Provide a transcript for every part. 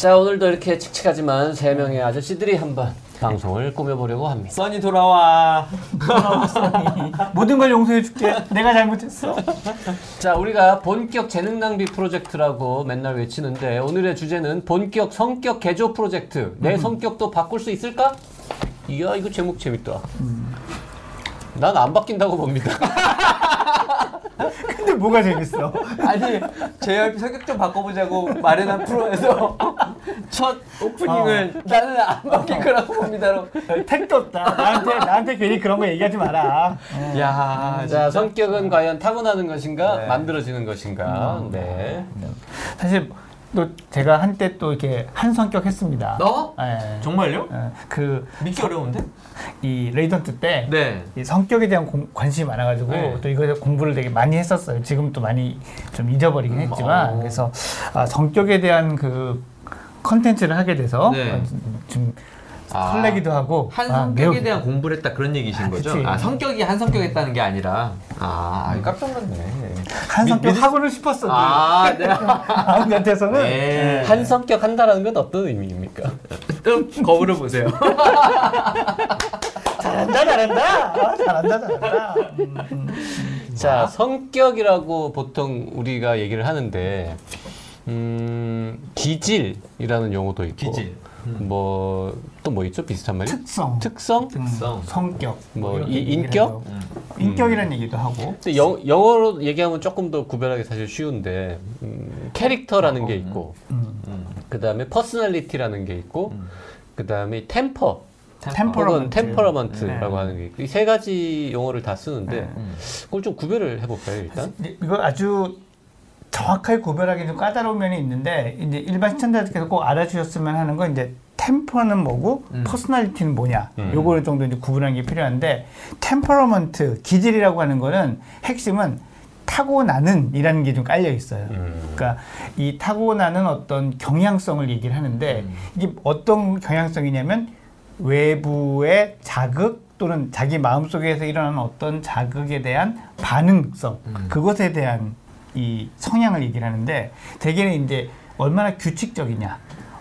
자 오늘도 이렇게 칙칙하지만 세 명의 아저씨들이 한번 방송을 꾸며보려고 합니다 써니 돌아와. 모든 걸 용서해줄게. 내가 잘못했어. 자 우리가 본격 재능 낭비 프로젝트라고 맨날 외치는데 오늘의 주제는 본격 성격 개조 프로젝트 내 성격도 바꿀 수 있을까? 이야 이거 제목 재밌다 난 안 바뀐다고 봅니다 근데 뭐가 재밌어? 아니 JYP 성격 좀 바꿔보자고 마련한 프로에서 첫 오프닝을 나는 안 바뀔 거라고 봅니다로. 택도 없다. 나한테 나한테 괜히 그런 거 얘기하지 마라. 어. 야, 자 성격은 과연 타고나는 것인가 네. 만들어지는 것인가 네 사실 또 제가 한때 또 이렇게 한 성격 했습니다. 너? 예. 정말요? 예. 그, 믿기 어려운데? 이 레지던트 때. 네. 이 성격에 대한 공- 관심이 많아가지고 네. 또 이거에 대해서 공부를 되게 많이 했었어요. 지금 또 많이 좀 잊어버리긴 했지만 어. 그래서 아, 성격에 대한 그 컨텐츠를 하게 돼서 네. 어, 좀 아. 설레기도 하고 한 아, 성격에 매우- 대한 공부를 했다 그런 얘기신 아, 거죠? 아 성격이 한 성격했다는 게 아니라 아 깜짝 놀랐네. 한 성격 믿- 하고는 싶었어. 아, 네. 마음한테서는 네. 한 성격 한다라는 건 어떤 의미입니까? 좀 거울을 보세요. 잘한다 잘한다 아, 잘한다 잘한다. 음, 음. 자, 성격이라고 보통 우리가 얘기를 하는데, 음, 기질이라는 용어도 있고, 기질. 뭐, 또 뭐 있죠? 비슷한 말이? 특성, 특성? 특성. 성격, 뭐 이렇게 이- 인격? 해요. 인격이라는 얘기도 하고. 근데 영, 영어로 얘기하면 조금 더 구별하기 사실 쉬운데, 음, 캐릭터라는 게 있고, 음. 그 다음에 personality라는 게 있고, 그 다음에 temper. Temperament. Temperament라고 네. 하는 게 있고, 이 세 가지 용어를 다 쓰는데, 네. 그걸 좀 구별을 해볼까요, 일단? 이거 아주 정확하게 구별하기 좀 까다로운 면이 있는데 이제 일반 시청자들께서 꼭 알아주셨으면 하는 건 이제 temper는 뭐고 personality는 뭐냐 음. 요거를 정도 이제 구분하는 게 필요한데 temperament 기질이라고 하는 거는 핵심은 타고나는이라는 게 좀 깔려 있어요. 음. 그러니까 이 타고나는 어떤 경향성을 얘기를 하는데 이게 어떤 경향성이냐면 외부의 자극 또는 자기 마음속에서 일어나는 어떤 자극에 대한 반응성 그것에 대한 이 성향을 얘기를 하는데 대개는 이제 얼마나 규칙적이냐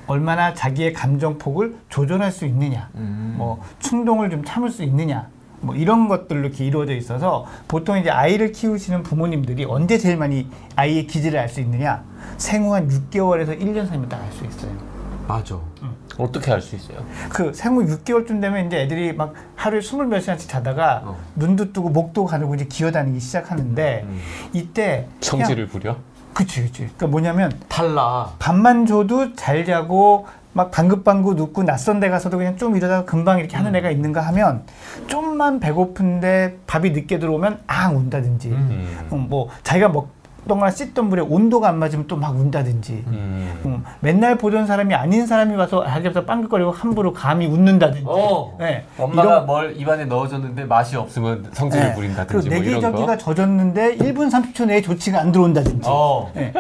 얼마나 자기의 감정폭을 조절할 수 있느냐 뭐 충동을 좀 참을 수 있느냐 뭐 이런 것들로 이렇게 이루어져 있어서 보통 이제 아이를 키우시는 부모님들이 언제 제일 많이 아이의 기질을 알 수 있느냐 생후 한 6개월에서 1년 사이면 딱 알 수 있어요. 맞아. 어떻게 알 수 있어요? 그 생후 6개월쯤 되면 이제 애들이 막 하루에 스물 몇 시간씩 자다가 어. 눈도 뜨고 목도 가누고 이제 기어다니기 시작하는데 이때 성질을 부려? 그치 그치 그러니까 뭐냐면 달라. 밥만 줘도 잘 자고 막 방긋방긋 눕고 낯선 데 가서도 그냥 좀 이러다가 금방 이렇게 음. 하는 애가 있는가 하면 좀만 배고픈데 밥이 늦게 들어오면 앙 운다든지 음. 음, 뭐 자기가 먹 던 거나 씻던 물에 온도가 안 맞으면 또 막 운다든지 음. 음, 맨날 보던 사람이 아닌 사람이 와서 자기서 빵긋거리고 함부로 감히 웃는다든지 어. 네. 엄마가 이런- 뭘 입안에 넣어줬는데 맛이 없으면 성질을 네. 부린다든지 그리고 뭐 내기저기가 거. 젖었는데 1분 30초 내에 조치가 안 들어온다든지 어. 네.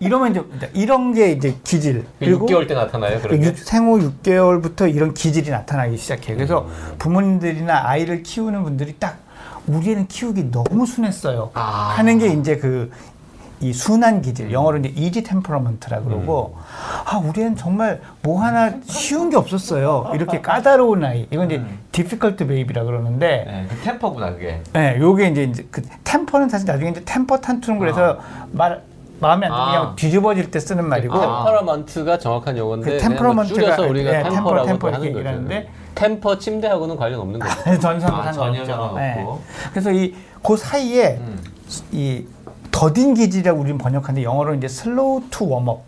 이러면 이제 이런 게 이제 기질 그리고 6개월 때 나타나요, 그 그런 게? 육- 생후 6개월부터 이런 기질이 나타나기 시작해요. 그래서 음. 부모님들이나 아이를 키우는 분들이 딱 우리 애는 키우기 너무 순했어요. 아. 하는 게 이제 그 이 순한 기질, 영어로 이제 easy temperament라 그러고, 아, 우리 애는 정말 뭐 하나 쉬운 게 없었어요. 이렇게 까다로운 아이. 이건 이제 difficult baby라 그러는데, 네, 그 temper구나 그게. 네, 요게 이제, 이제 그 temper는 사실 나중에 이제 temper tantrum 그래서 말, 마음에 안 들면 아. 그냥 뒤집어질 때 쓰는 말이고, temperament가 정확한 용어인데 그뭐 temperament가- 줄여서 우리가 네, temper, temper 이렇게. 얘기하는데 템퍼 침대하고는 관련 없는 거죠. 전선 아, 전혀 상관없고. 그래서 이 그 사이에 음. 이 더딘 기질이라고 우리는 번역하는데 영어로 이제 slow to warm up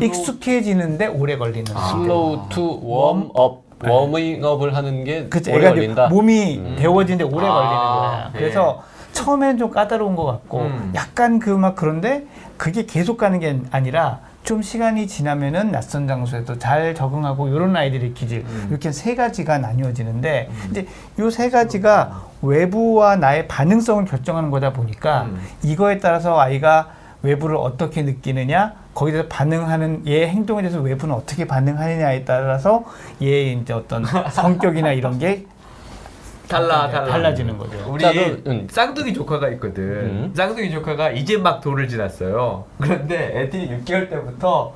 익숙해지는데 오래 걸리는 slow to warm up 워밍업을 하는 게 그치 오래 걸린다. 몸이 음. 데워지는데 오래 아, 걸리는 거야 예. 그래서 처음에는 좀 까다로운 것 같고 음. 약간 그 막 그런데 그게 계속 가는 게 아니라 좀 시간이 지나면은 낯선 장소에도 잘 적응하고 이런 아이들의 기질 음. 이렇게 세 가지가 나뉘어지는데 이제 요 세 가지가 외부와 나의 반응성을 결정하는 거다 보니까 음. 이거에 따라서 아이가 외부를 어떻게 느끼느냐 거기에 대해서 반응하는 얘의 행동에 대해서 외부는 어떻게 반응하느냐에 따라서 얘의 이제 어떤 성격이나 이런 게 달라 달라 달라지는 거죠. 우리 나도, 응. 쌍둥이 조카가 있거든. 음. 쌍둥이 조카가 이제 막 돌을 지났어요. 그런데 애들이 6개월 때부터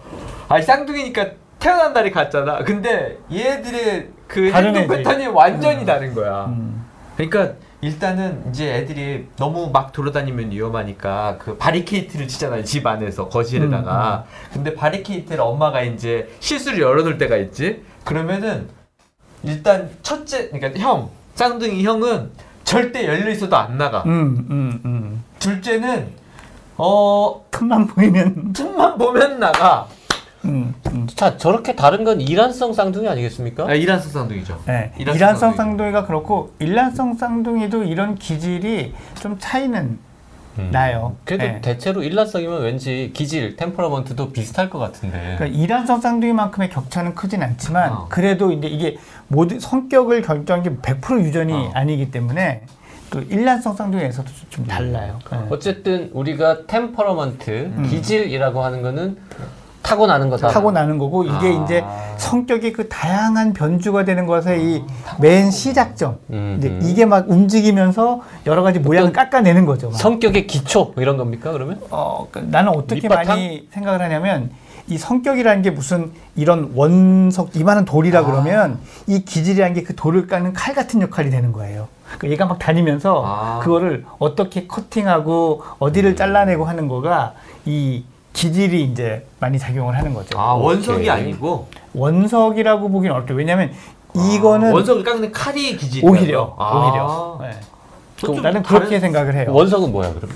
아 쌍둥이니까 태어난 날이 같잖아. 근데 얘들의 그 행동 애지. 패턴이 완전히 다른 거야. 음. 그러니까 일단은 이제 애들이 너무 막 돌아다니면 위험하니까 그 바리케이트를 치잖아요 집 안에서 거실에다가 근데 바리케이트를 엄마가 이제 실수를 열어놓을 때가 있지 그러면은 일단 첫째 그러니까 형 쌍둥이 형은 절대 열려 있어도 안 나가 음, 음, 음. 둘째는 어 틈만 보이면 틈만 보면 나가 음, 음. 자 저렇게 다른 건 이란성 쌍둥이 아니겠습니까? 아, 이란성 쌍둥이죠 네. 이란성 이란성 쌍둥이. 쌍둥이가 그렇고 일란성 쌍둥이도 이런 기질이 좀 차이는 음. 나요. 그래도 네. 대체로 일란성이면 왠지 기질, 템퍼러먼트도 비슷할 것 같은데. 그러니까 이란성 쌍둥이만큼의 격차는 크진 않지만 어. 그래도 이제 이게 모든 성격을 결정한 게 100% 유전이 어. 아니기 때문에 또 일란성 쌍둥이에서도 좀 달라요. 네. 어쨌든 우리가 템퍼러먼트, 음. 기질이라고 하는 거는 타고 나는 거다. 타고 나는 거고 이게 아. 이제 성격이 그 다양한 변주가 되는 것의 이 맨 시작점. 음, 이제 음. 이게 막 움직이면서 여러 가지 모양을 깎아내는 거죠. 막. 성격의 기초 뭐 이런 겁니까 그러면? 어, 그 나는 어떻게 밑바탕? 많이 생각을 하냐면 이 성격이라는 게 무슨 이런 원석 이만한 돌이라 그러면 이 기질이라는 게 그 돌을 까는 칼 같은 역할이 되는 거예요. 그 얘가 막 다니면서 아. 그거를 어떻게 커팅하고 어디를 잘라내고 하는 거가 이 기질이 이제 많이 작용을 하는 거죠. 아 원석이 오케이. 아니고 원석이라고 보기는 어렵죠. 왜냐하면 이거는 아, 원석을 깎는 칼이 기질이 오히려 아. 오히려 네. 좀 나는 그렇게 생각을 해요. 원석은 뭐야 그럼?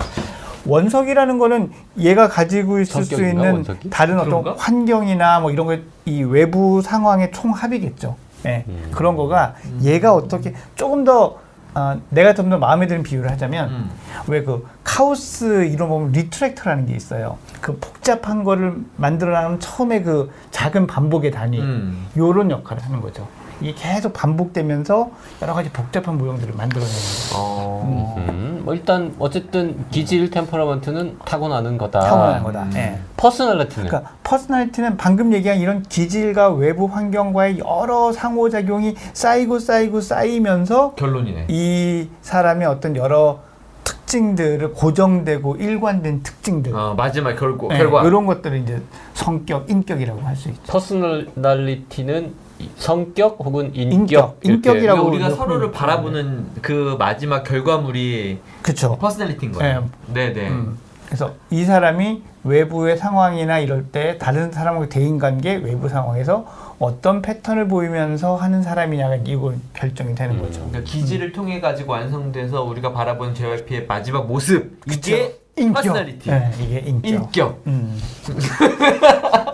원석이라는 거는 얘가 가지고 있을 수 성격인가, 있는 원석이? 다른 어떤 그런가? 환경이나 뭐 이런 거 이 외부 상황의 총합이겠죠. 예. 음. 그런 거가 얘가 어떻게 조금 더 아, 내가 좀 더 마음에 드는 비유를 하자면 음. 왜 그 카오스 이론 보면 attractor라는 게 있어요. 그 복잡한 거를 만들어나가는 처음에 그 작은 반복의 단위 음. 요런 역할을 하는 거죠. 이게 계속 반복되면서 여러 가지 복잡한 모형들을 만들어내는 거죠. 어. 음, 뭐 일단 어쨌든 기질, temperament는 타고나는 거다. 타고나는 거다. 음. 예. personality는 그러니까 personality는 방금 얘기한 이런 기질과 외부 환경과의 여러 상호작용이 쌓이고 쌓이고 쌓이면서 결론이네. 이 사람의 어떤 여러 특징들을 고정되고 일관된 특징들 어, 마지막 결과 네, 결과. 이런 것들을 이제 성격, 인격이라고 할 수 있죠. personality는 이 성격 혹은 인격, 인격. 인격이라고 그러니까 우리가 서로를 표현이 바라보는 그 마지막 결과물이 그렇죠. personality인 거예요. 네, 네. 음. 그래서 이 사람이 외부의 상황이나 이럴 때 다른 사람과의 대인관계, 외부 상황에서 어떤 패턴을 보이면서 하는 사람이냐가 이거 결정이 되는 거죠. 그러니까 기질을 통해 가지고 완성돼서 우리가 바라본 JYP의 마지막 모습 이게 인격. personality. 네, 이게 인격. 인격.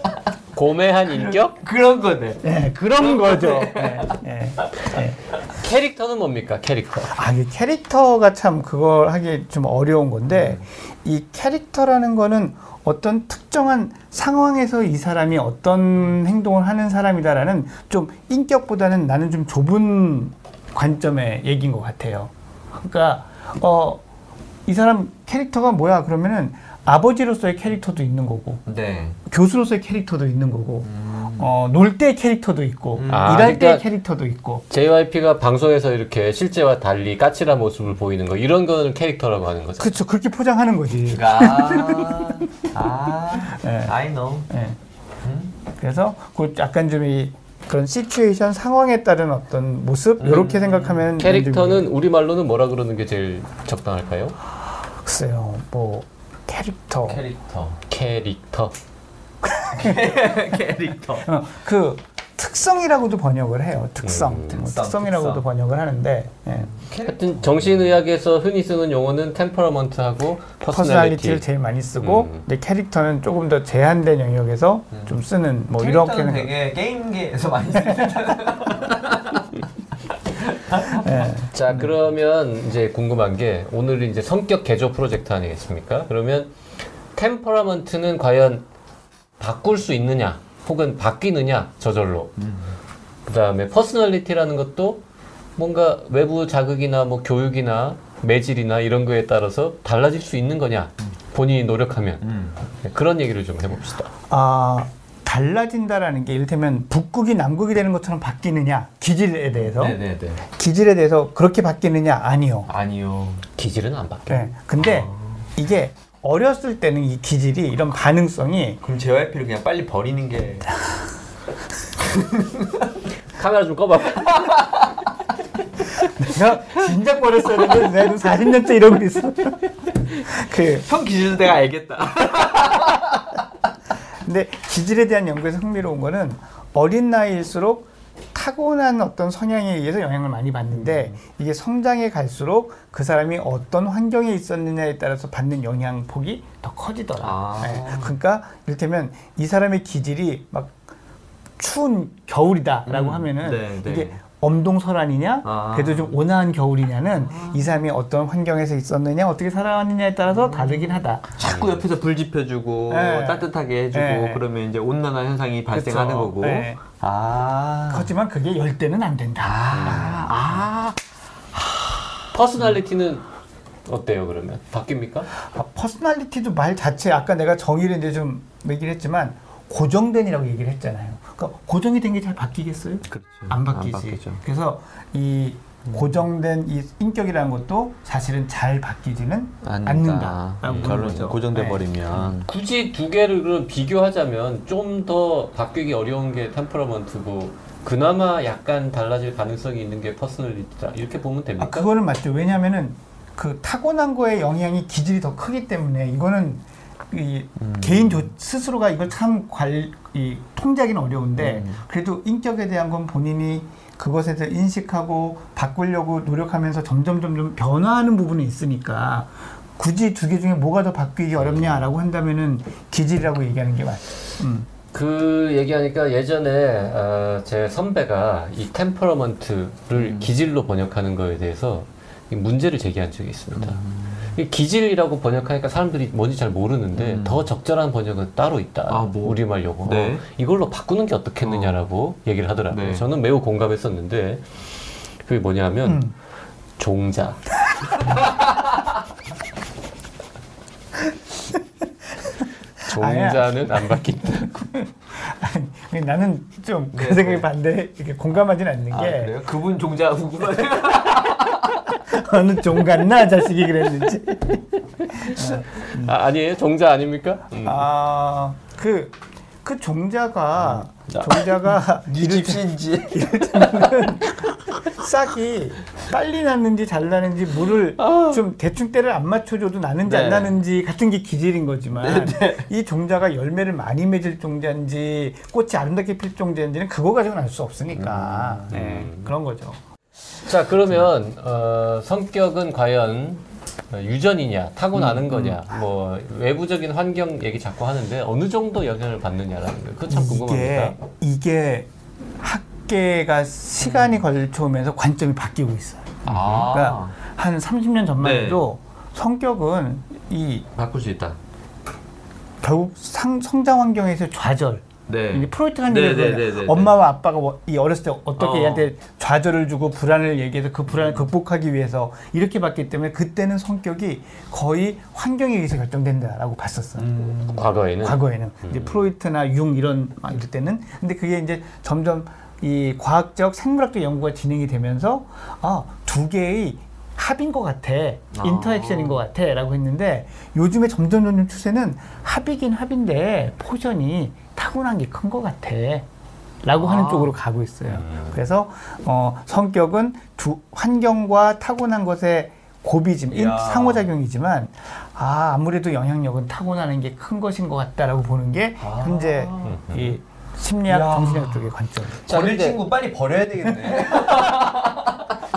음. 고매한 인격? 그런 거네. 네, 그런 거죠. 네, 네, 네. 캐릭터는 뭡니까? 캐릭터. 아, 이 캐릭터가 참 그걸 하기 좀 어려운 건데 이 캐릭터라는 거는 어떤 특정한 상황에서 이 사람이 어떤 행동을 하는 사람이다라는 좀 인격보다는 나는 좀 좁은 관점의 얘기인 것 같아요. 그러니까 어, 이 사람 캐릭터가 뭐야 그러면은 아버지로서의 캐릭터도 있는 거고 네. 교수로서의 캐릭터도 있는 거고 음. 어, 놀 때 캐릭터도 있고 음. 아, 일할 때 그러니까- 캐릭터도 있고 JYP가 방송에서 이렇게 실제와 달리 까칠한 모습을 보이는 거 이런 거는 캐릭터라고 하는 거죠. 그렇죠 그렇게 포장하는 거지. 아. 아. 네. I know. 예. 음. 그래서 그 약간 좀이 그런 시츄에이션 상황에 따른 어떤 모습 이렇게 생각하면 캐릭터는 우리 말로는 뭐라 그러는 게 제일 적당할까요? 글쎄요 뭐 캐릭터 캐릭터. 캐릭터. 캐릭터. 어, 그 특성이라고도 번역을 해요 특성 음, 뭐 특성, 특성 이라고도 특성. 번역을 하는데 예. 하여튼 정신의학에서 흔히 쓰는 용어는 temperament하고 personality를 personality. 제일 많이 쓰고 음. 근데 캐릭터는 조금 더 제한된 영역에서 좀 쓰는 뭐 이렇게 캐릭터는 생각- 되게 게임계에서 많이 쓰는 예. 자 그러면 이제 궁금한 게 오늘 이제 성격 개조 프로젝트 아니겠습니까? 그러면 temperament는 과연 바꿀 수 있느냐 혹은 바뀌느냐 저절로 그 다음에 personality라는 것도 뭔가 외부 자극이나 뭐 교육이나 매질이나 이런 거에 따라서 달라질 수 있는 거냐 본인이 노력하면 음. 네, 그런 얘기를 좀 해봅시다 아, 달라진다라는 게 이를테면 북극이 남극이 되는 것처럼 바뀌느냐 기질에 대해서 네네네. 기질에 대해서 그렇게 바뀌느냐 아니요. 아니요. 기질은 안 바뀌어 네. 근데 이게 어렸을 때는 이 기질이 이런 반응성이 그럼 JYP를 그냥 빨리 버리는 게 카메라 좀 꺼봐 내가 진작 버렸어야 되는데 내가 40년째 이러고 있어. 그 형 기준을 내가 알겠다. 근데 기질에 대한 연구에서 흥미로운 거는 어린 나이일수록 타고난 어떤 성향에 의해서 영향을 많이 받는데 이게 성장해 갈수록 그 사람이 어떤 환경에 있었느냐에 따라서 받는 영향 폭이 더 커지더라. 아. 예. 그러니까 이를테면 이 사람의 기질이 막 추운 겨울이다라고 음, 하면은 네, 네. 이게 엄동설안이냐 아. 그래도 좀 온화한 겨울이냐는 이 사람이 어떤 환경에서 있었느냐 어떻게 살아왔느냐에 따라서 다르긴 하다. 자꾸 옆에서 불 지펴주고 네. 따뜻하게 해주고 네. 그러면 이제 온난화 현상이 발생하는 그쵸. 거고. 네. 아. 하지만 그게 열대는 안 된다. 아. 퍼스널리티는 어때요 그러면 바뀝니까? 아, personality도 말 자체 아까 내가 정의를 이제 좀 얘기를 했지만 고정된이라고 얘기를 했잖아요. 그러니까 고정이 된 게 잘 바뀌겠어요? 그렇죠. 안 바뀌지. 바뀌죠. 그래서 이 고정된 이 인격이라는 것도 사실은 잘 바뀌지는 않는다라고 보는 결론. 고정돼 네. 버리면. 굳이 두 개를 그럼 비교하자면 좀 더 바뀌기 어려운 게 temperament고 그나마 약간 달라질 가능성이 있는 게 personality다 이렇게 보면 됩니까? 아, 그거는 맞죠. 왜냐하면은 그 타고난 거에 영향이 기질이 더 크기 때문에 이거는 이 음. 개인 조, 스스로가 이걸 참 관, 이 통제하기는 어려운데 음. 그래도 인격에 대한 건 본인이 그것에 대해 인식하고 바꾸려고 노력하면서 점점 점점 변화하는 부분이 있으니까 굳이 두 개 중에 뭐가 더 바뀌기 어렵냐라고 한다면은 기질이라고 얘기하는 게 맞죠. 음. 그 얘기하니까 예전에 어, 제 선배가 이 템퍼러먼트를 기질로 번역하는 거에 대해서 이 문제를 제기한 적이 있습니다. 이 기질이라고 번역하니까 사람들이 뭔지 잘 모르는데 음. 더 적절한 번역은 따로 있다. 아, 뭐? 우리말 용어. 네. 이걸로 바꾸는 게 어떻겠느냐라고 얘기를 하더라고요. 네. 저는 매우 공감했었는데 그게 뭐냐면 음. 종자. 종자는 안 바뀐다. 아니, 나는 좀그 네, 생각이 네. 반대 이렇게 공감하진 않는 아, 게 그래요? 그분 종자 궁금하네요. 어느 종 같나 자식이 그랬는지. 아, 아니에요? 종자 아닙니까? 음. 아, 그, 그 종자가, 자. 종자가 네 집신지. 싹이 빨리 났는지 잘 나는지 물을 좀 대충 때를 안 맞춰줘도 나는지 안 네. 나는지 같은 게 기질인 거지만 이 종자가 열매를 많이 맺을 종자인지 꽃이 아름답게 필 종자인지는 그거 가지고는 알 수 없으니까 네, 그런 거죠. 자 그러면 어, 성격은 과연 유전이냐 타고나는 음, 거냐 뭐 외부적인 환경 얘기 자꾸 하는데 어느 정도 영향을 받느냐라는 거 그거 참 궁금합니다. 이게, 이게 학계가 시간이 걸쳐오면서 관점이 바뀌고 있어요. 아. 그러니까 한 30년 전만 네. 해도 성격은 이 바꿀 수 있다. 결국 상, 성장 환경에서 좌절. 네. 이게 프로이트가 네, 네. 네, 네, 엄마와 아빠가 뭐- 이 어렸을 때 어떻게 어. 얘한테 좌절을 주고 불안을 얘기해서 그 불안을 극복하기 위해서 이렇게 봤기 때문에 그때는 성격이 거의 환경에 의해서 결정된다라고 봤었어요. 음. 과거에는 과거에는 이제 프로이트나 융 이런 막 이럴 때는 근데 그게 이제 점점 이 과학적 생물학적 연구가 진행이 되면서 아 두 개의 합인 것 같아 interaction인 것 같아 라고 했는데 요즘에 점점 점점 추세는 합이긴 합인데 포션이 타고난 게 큰 것 같아. 라고 하는 아. 쪽으로 가고 있어요. 그래서 어, 성격은 두, 환경과 타고난 것의 곱이지만 인-. 상호작용이지만 아 아무래도 영향력은 타고나는 게 큰 것인 것 같다라고 보는 게 현재 이 심리학 이야. 정신학 쪽의 관점. 자, 버릴 친구 빨리 버려야 되겠네.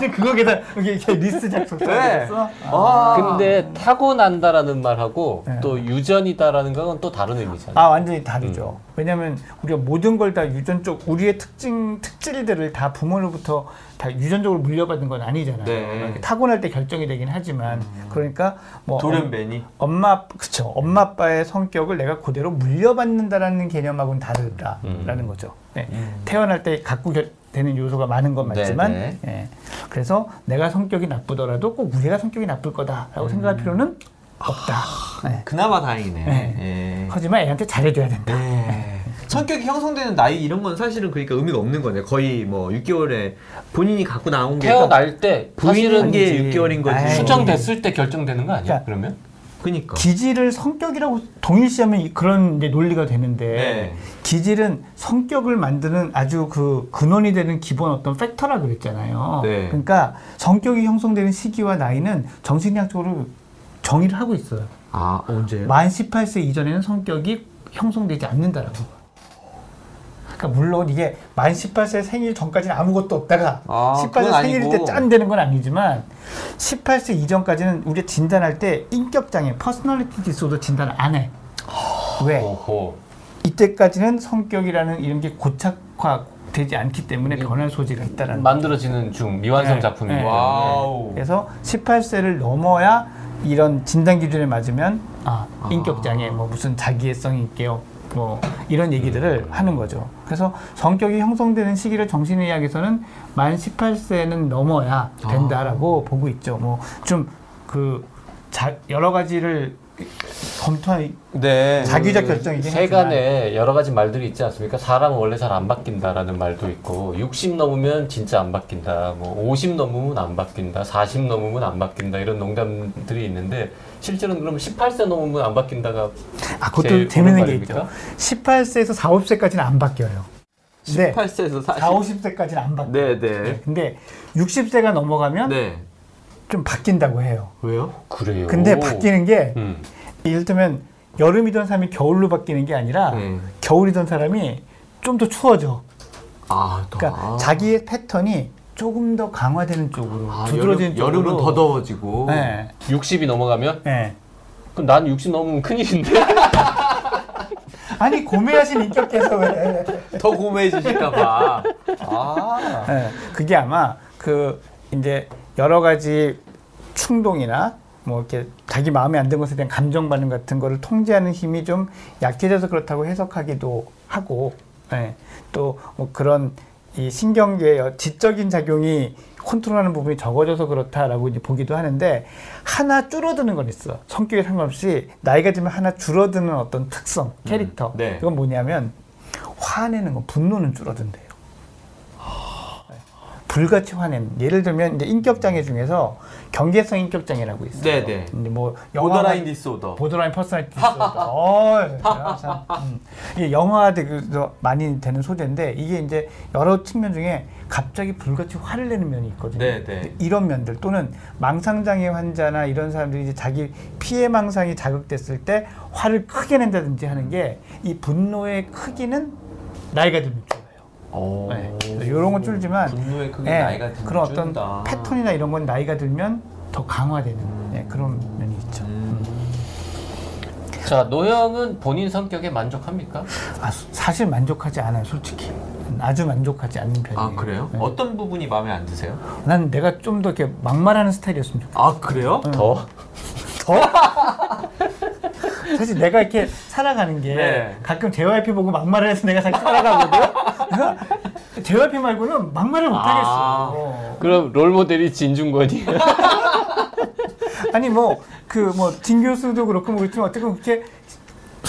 근데 그거 게다 이게 이렇게 리스트 작성했어. 네. 아. 와. 근데 타고난다라는 말하고 네. 또 유전이다라는 건 또 다른 의미잖아요. 아 완전히 다르죠. 왜냐하면 우리가 모든 걸 다 유전적 우리의 특징 특질들을 다 부모로부터 다 유전적으로 물려받은 건 아니잖아요. 네. 타고날 때 결정이 되긴 하지만 그러니까 뭐 돌연변이. 엄 마 그쵸 엄마 아빠의 성격을 내가 그대로 물려받는다라는 개념하고는 다르다라는 음. 거죠. 네. 태어날 때 갖고 결- 되는 요소가 많은 건 맞지만 네, 예. 그래서 내가 성격이 나쁘더라도 꼭 우리가 성격이 나쁠 거다라고 생각할 필요는 없다. 네. 그나마 다행이네. 네. 예. 하지만 애한테 잘해줘야 된다. 네. 성격이 형성되는 나이 이런 건 사실은 그러니까 의미가 없는 거네. 거의 뭐 6개월에 본인이 갖고 나온 게 태어날 때 보이는 사실은 게 아니지. 6개월인 거지. 수정됐을 때 결정되는 거 아니야? 그러니까 그러면? 그니까. 기질을 성격이라고 동일시하면 이- 그런 논리가 되는데 네. 기질은 성격을 만드는 아주 그 근원이 되는 기본 어떤 팩터라 그랬잖아요. 네. 그러니까 성격이 형성되는 시기와 나이는 정신의학적으로 정의를 하고 있어요. 아 언제요? 만 18세 이전에는 성격이 형성되지 않는다라고. 그러니까 물론 이게 만 18세 생일 전까지는 아무것도 없다가 아, 18세 그건 생일 아니고. 때 짠 되는 건 아니지만 18세 이전까지는 우리가 진단할 때 인격장애, personality disorder 진단을 안 해. 왜? 오호. 이때까지는 성격이라는 이런 게 고착화 되지 않기 때문에 변할 소지가 있다라는 만들어지는 중 미완성 네. 작품이기 네. 와우. 그래서 18세를 넘어야 이런 진단 기준에 맞으면 아, 인격 장애 뭐 무슨 자기애성이 있게요. 뭐 이런 얘기들을 하는 거죠. 그래서 성격이 형성되는 시기를 정신의학에서는 만 18세는 넘어야 된다라고 보고 있죠. 뭐 좀 그 여러 가지를 검토한 네. 자기적 결정이긴 하지만 세간에 여러 가지 말들이 있지 않습니까? 사람은 원래 잘 안 바뀐다라는 말도 있고 60 넘으면 진짜 안 바뀐다. 뭐 50 넘으면 안 바뀐다. 40 넘으면 안 바뀐다. 이런 농담들이 있는데 실제로는 그러면 18세 넘으면 안 바뀐다가 아, 그것도 재밌는 게? 있죠. 18세에서 4, 50세까지는 안 바뀌어요. 네. 18세에서 4, 50세까지는 안 바뀌어요. 네, 네. 네. 근데 60세가 넘어가면 네. 좀 바뀐다고 해요. 왜요? 그래요. 근데 바뀌는 게 음. 이를테면 여름이던 사람이 겨울로 바뀌는 게 아니라 네. 겨울이던 사람이 좀 더 추워져. 아, 또. 그러니까 아. 자기의 패턴이 조금 더 강화되는 쪽으로 아, 두드러지는 여름, 쪽으로. 여름은 더 더워지고. 네. 60이 넘어가면 네. 그럼 난 60 넘으면 큰일인데. 아니 고매하신 인격께서 왜? 더 고매해지실까봐. 아. 네. 그게 아마 그 이제 여러 가지 충동이나 뭐 이렇게 자기 마음에 안 드는 것에 대한 감정 반응 같은 거를 통제하는 힘이 좀 약해져서 그렇다고 해석하기도 하고 예. 또뭐 그런 이 신경계의 지적인 작용이 컨트롤하는 부분이 적어져서 그렇다라고 이제 보기도 하는데 하나 줄어드는 건 있어 성격에 상관없이 나이가 들면 하나 줄어드는 어떤 특성 캐릭터 네. 이건 뭐냐면 화내는 거 분노는 줄어든대요. 네. 불같이 화내는 예를 들면 이제 인격 장애 중에서 경계성 인격 장애라고 있어요. 네, 네. 이제 뭐 영화 borderline disorder. borderline personality disorder. 어, 참. 음. 이게 영화에서 많이 되는 소재인데 이게 이제 여러 측면 중에 갑자기 불같이 화를 내는 면이 있거든요. 네, 네. 이런 면들 또는 망상장애 환자나 이런 사람들이 이제 자기 피해 망상이 자극됐을 때 화를 크게 낸다든지 하는 게 이 분노의 크기는 나이가 들면. 네. 이런 건 줄지만 분노의 크기 예, 나이가 들면 그런 줄다. 어떤 패턴이나 이런 건 나이가 들면 더 강화되는 예, 그런 면이 있죠. 음. 자 노형은 본인 성격에 만족합니까? 아, 수- 사실 만족하지 않아요, 솔직히. 아주 만족하지 않는 편이에요. 아 그래요? 네. 어떤 부분이 마음에 안 드세요? 난 내가 좀 더 이렇게 막말하는 스타일이었으면 좋겠어. 아 그래요? 더? 사실 내가 이렇게 살아가는 게 네. 가끔 JYP 보고 막말을 해서 내가 잘 살아가거든. JYP 말고는 막말을 못 아. 하겠어. 그럼 롤 모델이 진중권이에요. 아니 뭐 그뭐진 교수도 그렇고 뭐 그렇지만 어쨌든 그렇게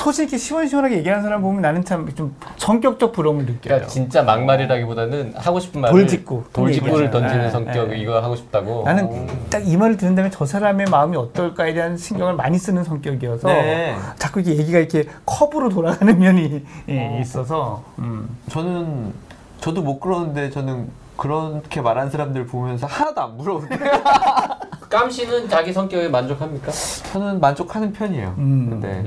소신 있게 시원시원하게 얘기하는 사람 보면 나는 참 좀 성격적 부러움을 느껴요. 그러니까 진짜 막말이라기보다는 하고 싶은 말을 돌직구. 돌직구를. 던지는 네, 성격 네. 이거 하고 싶다고. 나는 딱 이 말을 듣는 다음에 저 사람의 마음이 어떨까에 대한 신경을 많이 쓰는 성격이어서 네. 자꾸 이게 얘기가 이렇게 컵으로 돌아가는 면이 예, 있어서 음. 저는 저도 못 그러는데 저는 그렇게 말하는 사람들 보면서 하나도 안 부러운데 깜 씨는 자기 성격에 만족합니까? 저는 만족하는 편이에요. 음. 네.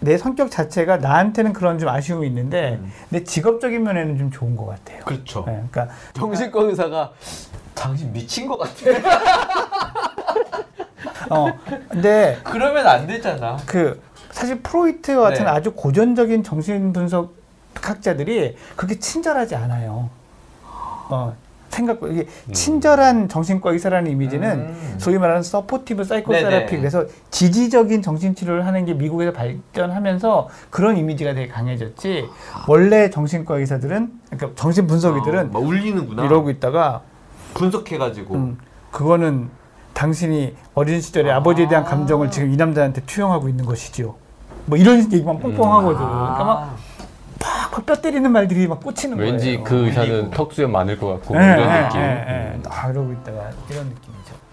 내 성격 자체가 나한테는 그런 좀 아쉬움이 있는데 음. 내 직업적인 면에는 좀 좋은 것 같아요. 그렇죠. 예, 그러니까 정신과 의사가 당신 미친 것 같아. 어, 근데 그러면 안 되잖아. 그 사실 프로이트 같은 네. 아주 고전적인 정신 분석 학자들이 그렇게 친절하지 않아요. 어, 생각 이게 친절한 정신과 의사라는 이미지는 음. 소위 말하는 supportive psychotherapy 네네. 그래서 지지적인 정신 치료를 하는 게 미국에서 발전하면서 그런 이미지가 되게 강해졌지. 원래 정신과 의사들은 그러니까 정신 분석이들은 막 울리는구나. 이러고 있다가 분석해가지고. 음, 그거는 당신이 어린 시절에 아. 버지에 대한 감정을 지금 이 남자한테 투영하고 있는 것이지요. 뭐 이런 얘기만 뻥뻥 하거든. 그러니까 막 팍팍 뼈 때리는 말들이 막 꽂히는 거예요. 왠지 그 의사는. 턱수염 많을 것 같고 예, 이런 예, 느낌. 예, 예. 아, 이러고 있다가 이런 느낌이죠. 음.